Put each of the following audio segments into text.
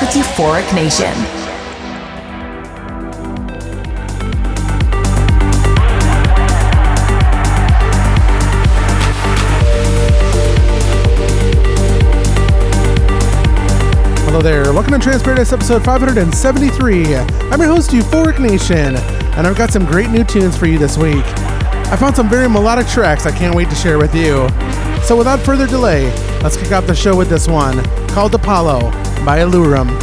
With Euphoric Nation. Hello there. Welcome to Trance episode 573. I'm your host, Euphoric Nation, and I've got some great new tunes for you this week. I found some very melodic tracks I can't wait to share with you. So without further delay, let's kick off the show with this one called Apollo by Alurum.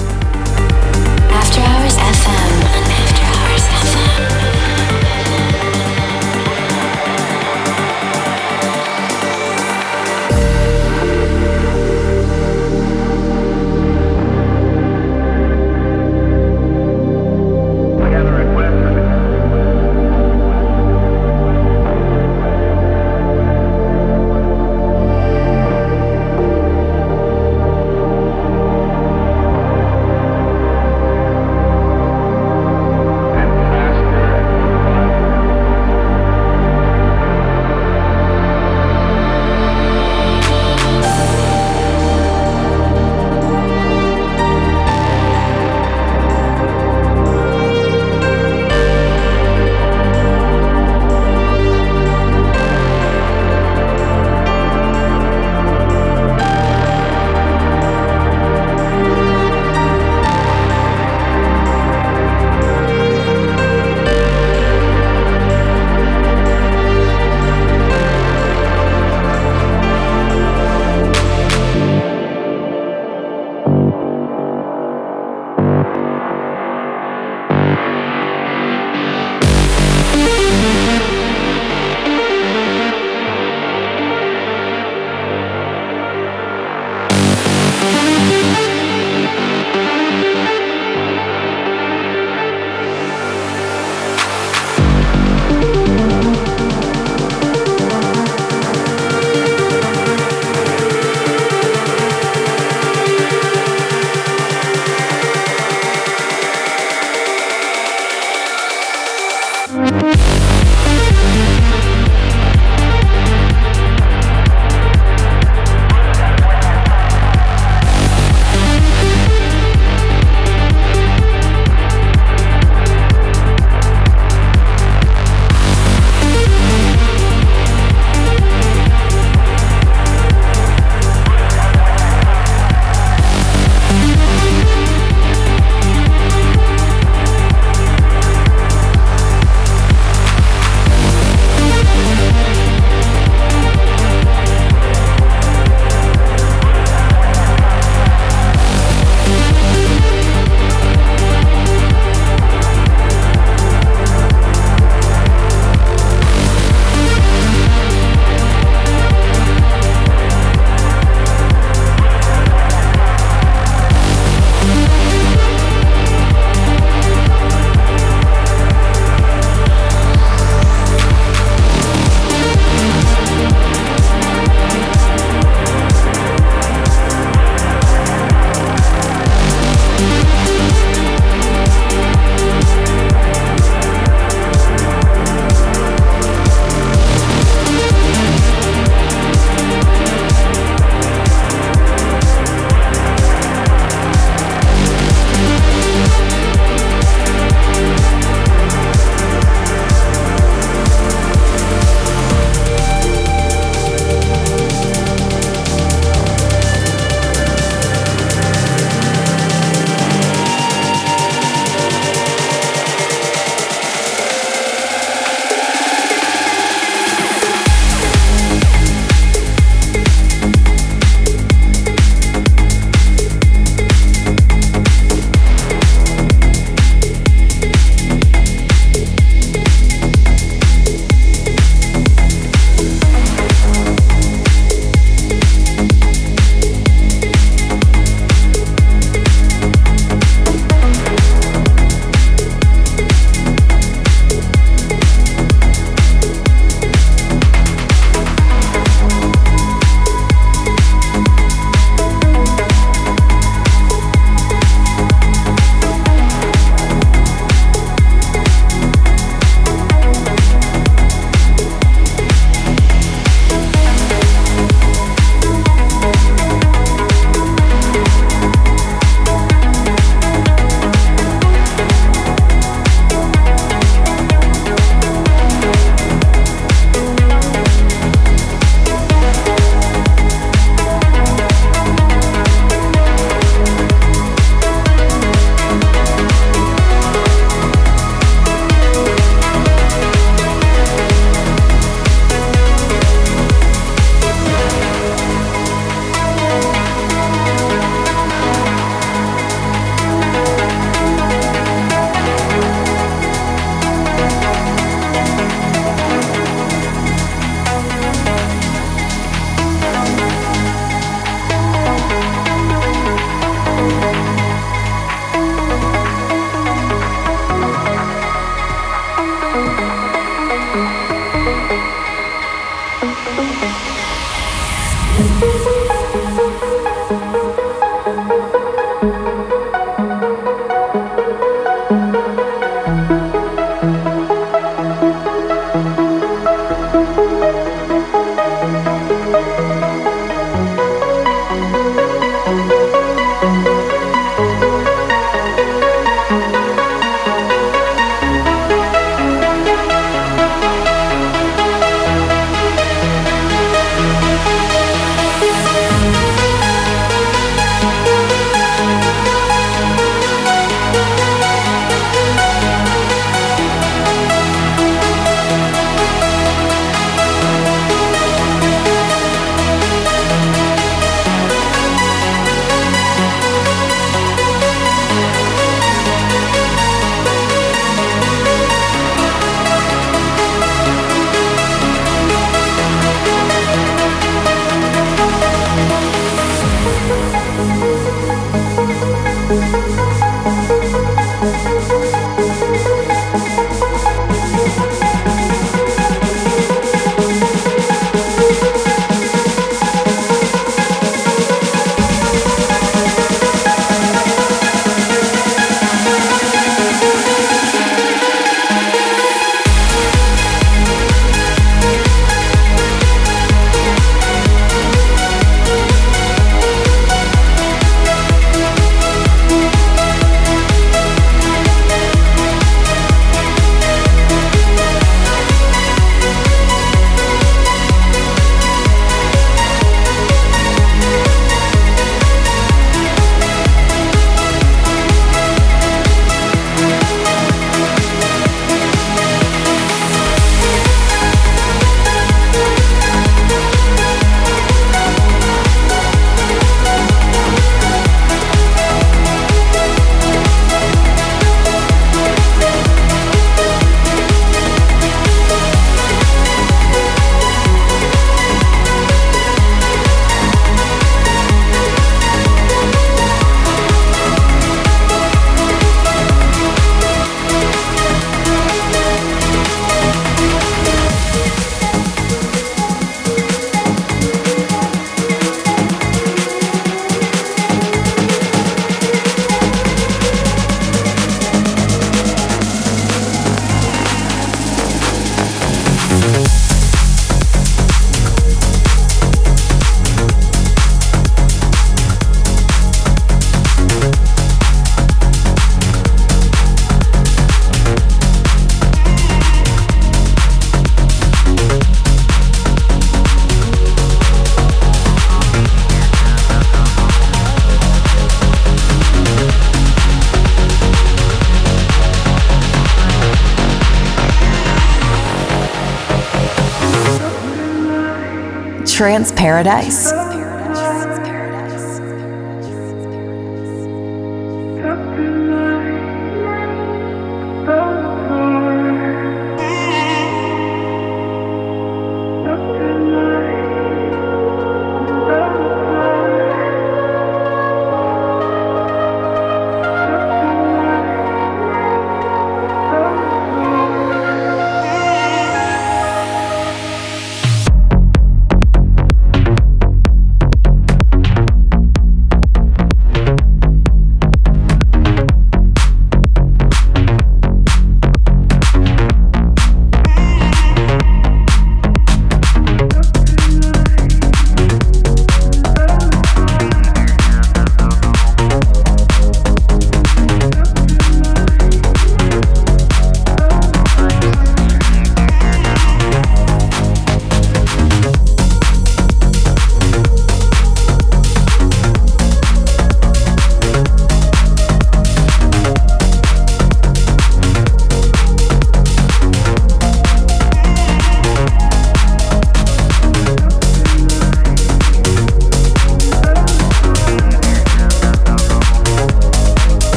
Trance Paradise.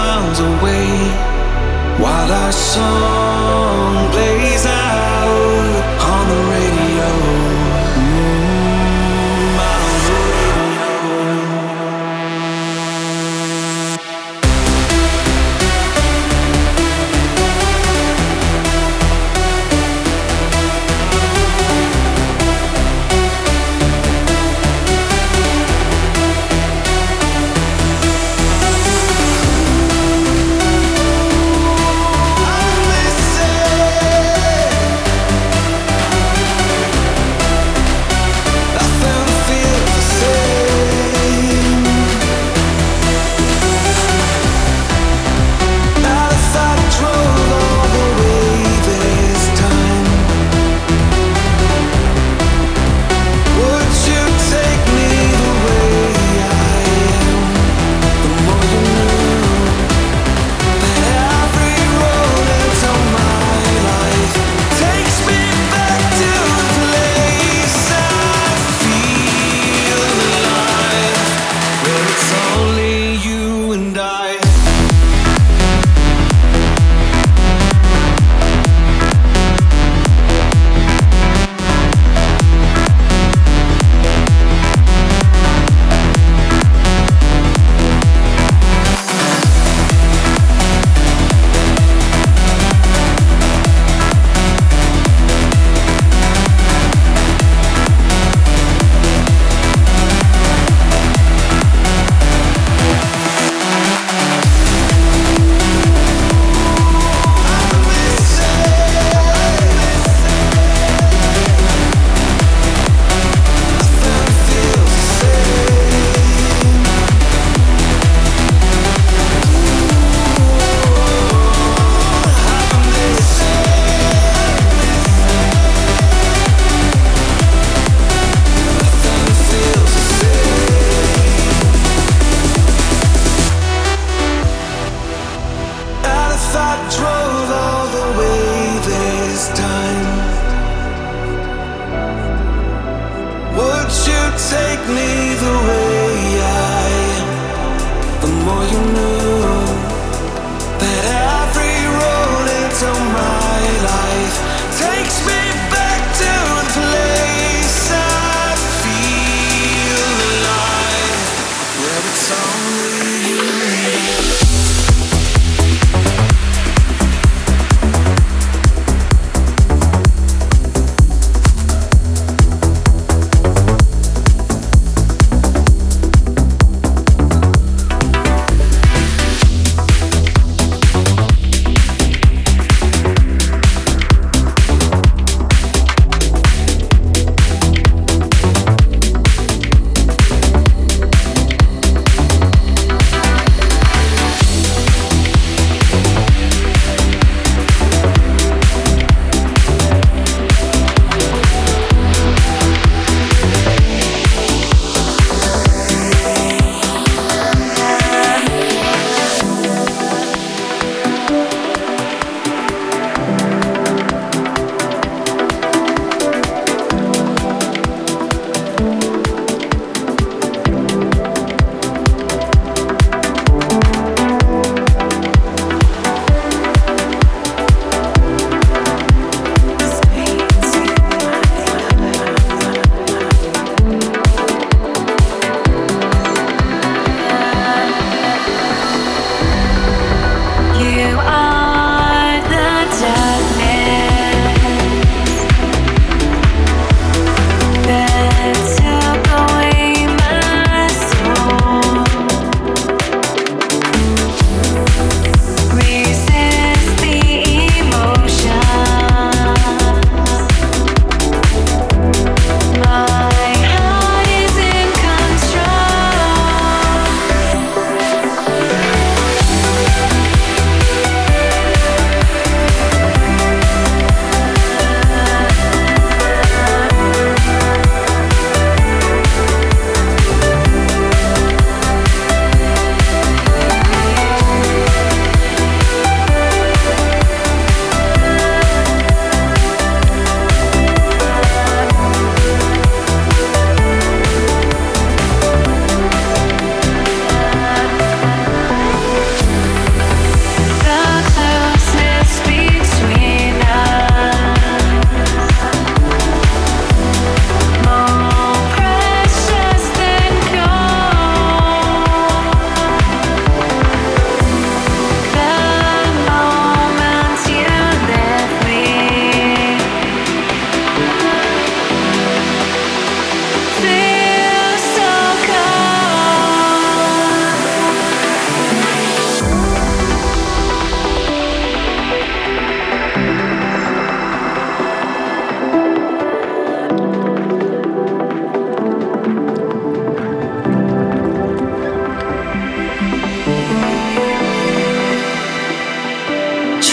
Miles away. While our song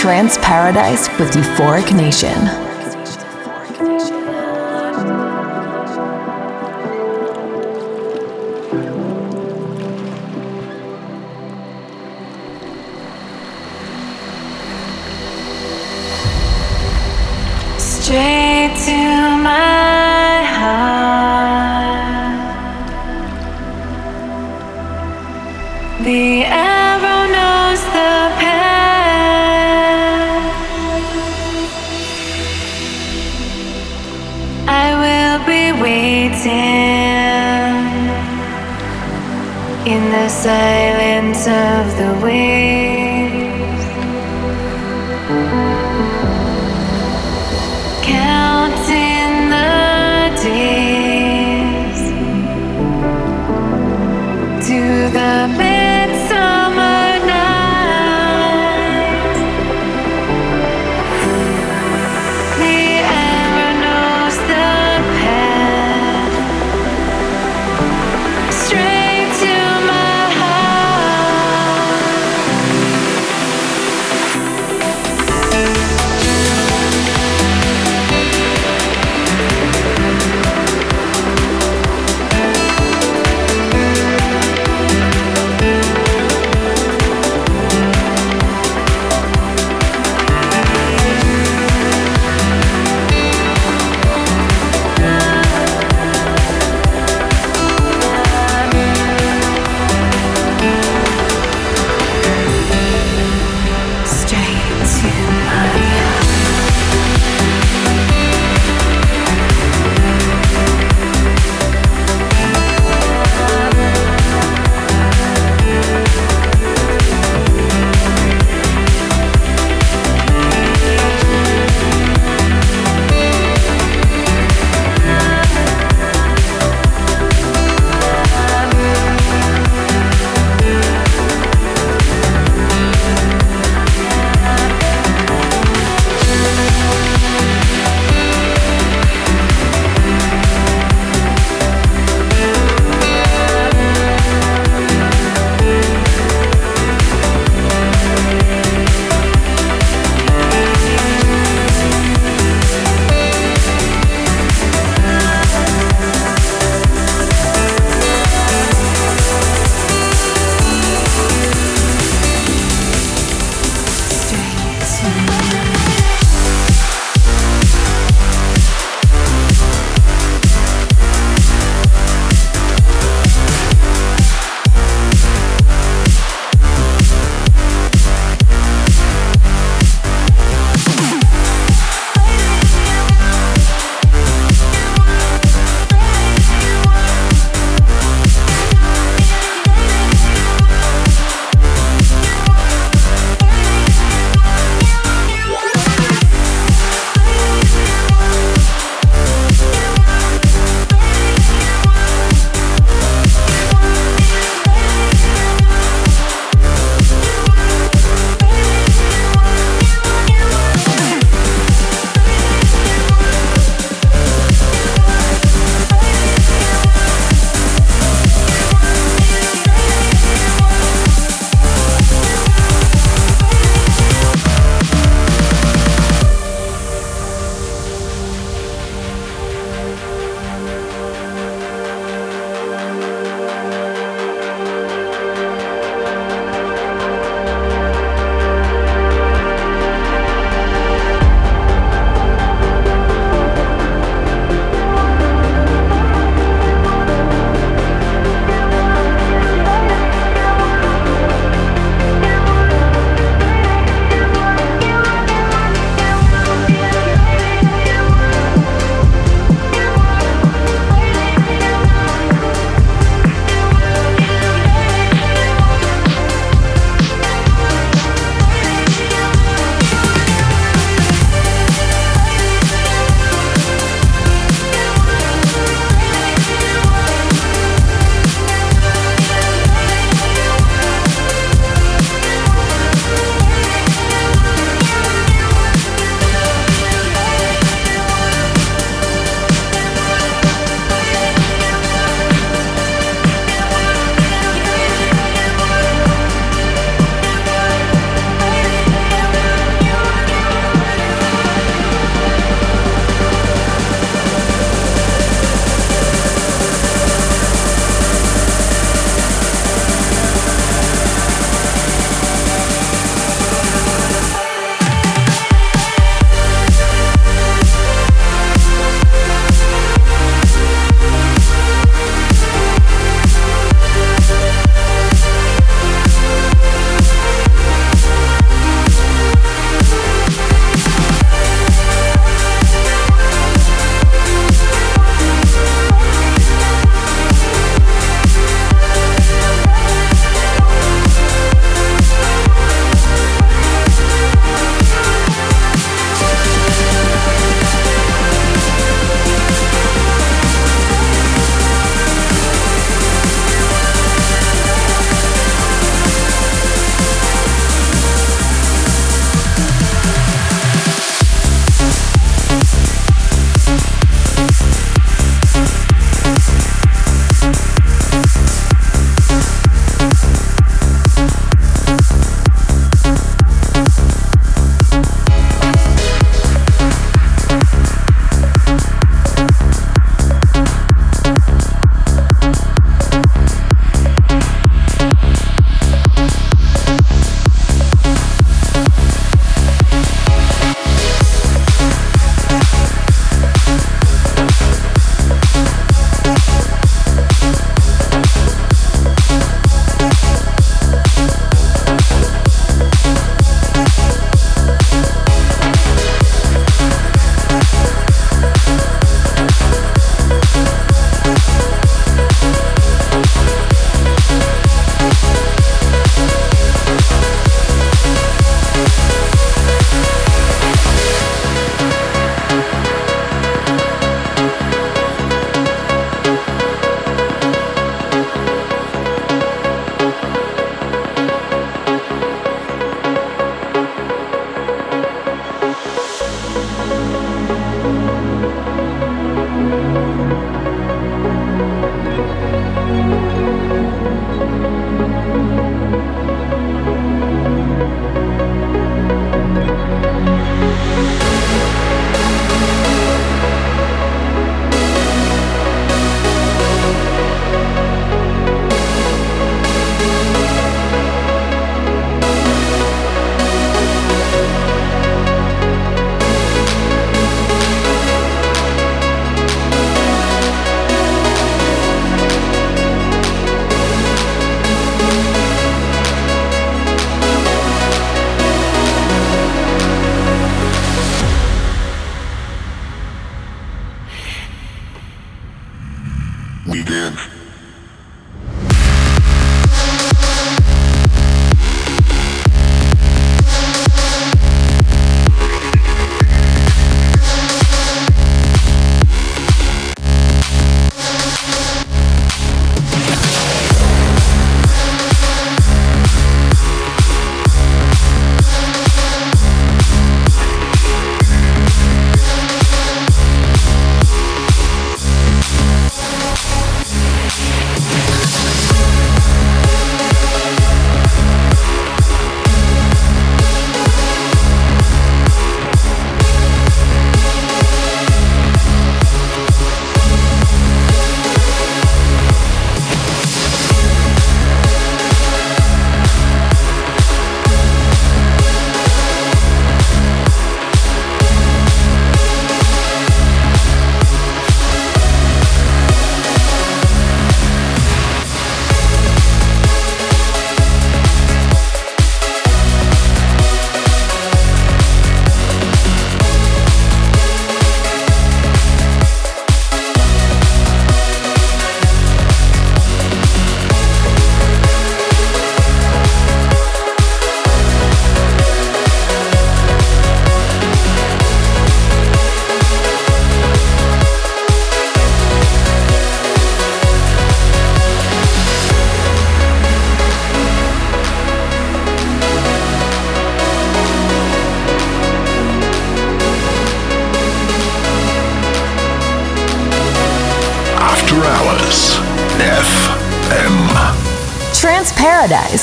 Trance Paradise with Euphoric Nation.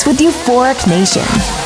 With Euphoric Nation.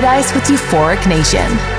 Paradise with Euphoric Nation.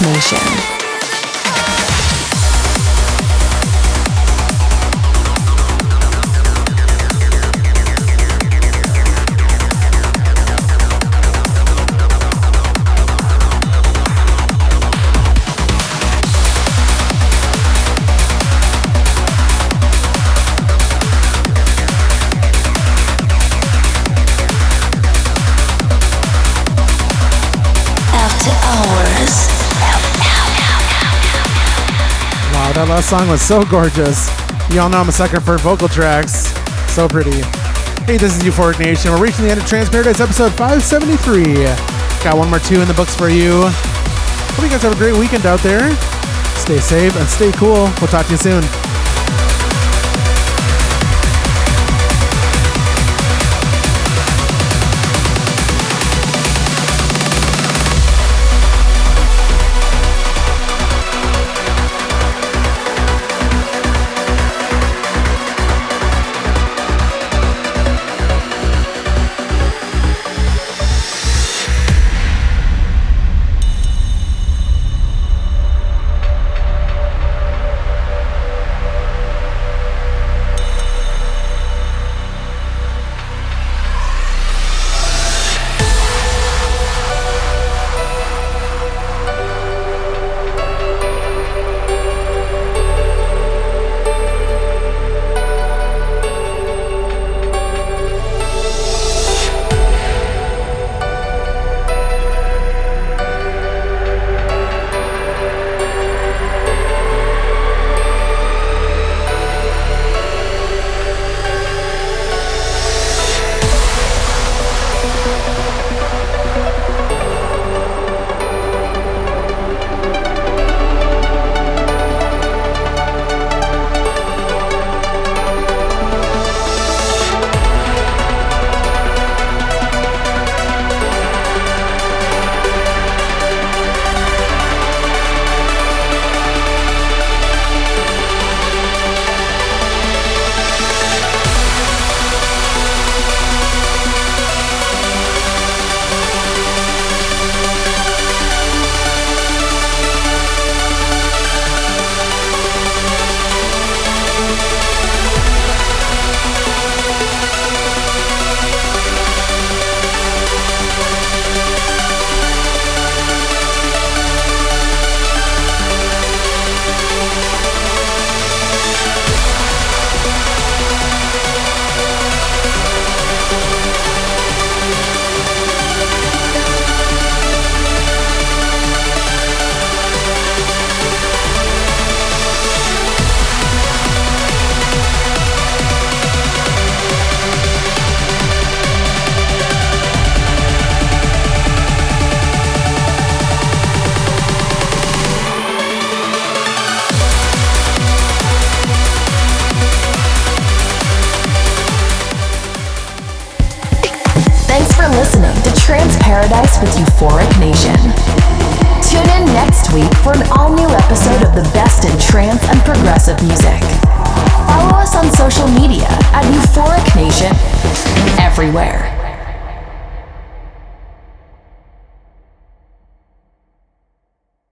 Nation. That last song was so gorgeous. Y'all know I'm a sucker for vocal tracks. So pretty. Hey, this is Euphoric Nation. We're reaching the end of Trance Paradise episode 573. Got one more two in the books for you. Hope you guys have a great weekend out there. Stay safe and stay cool. We'll talk to you soon.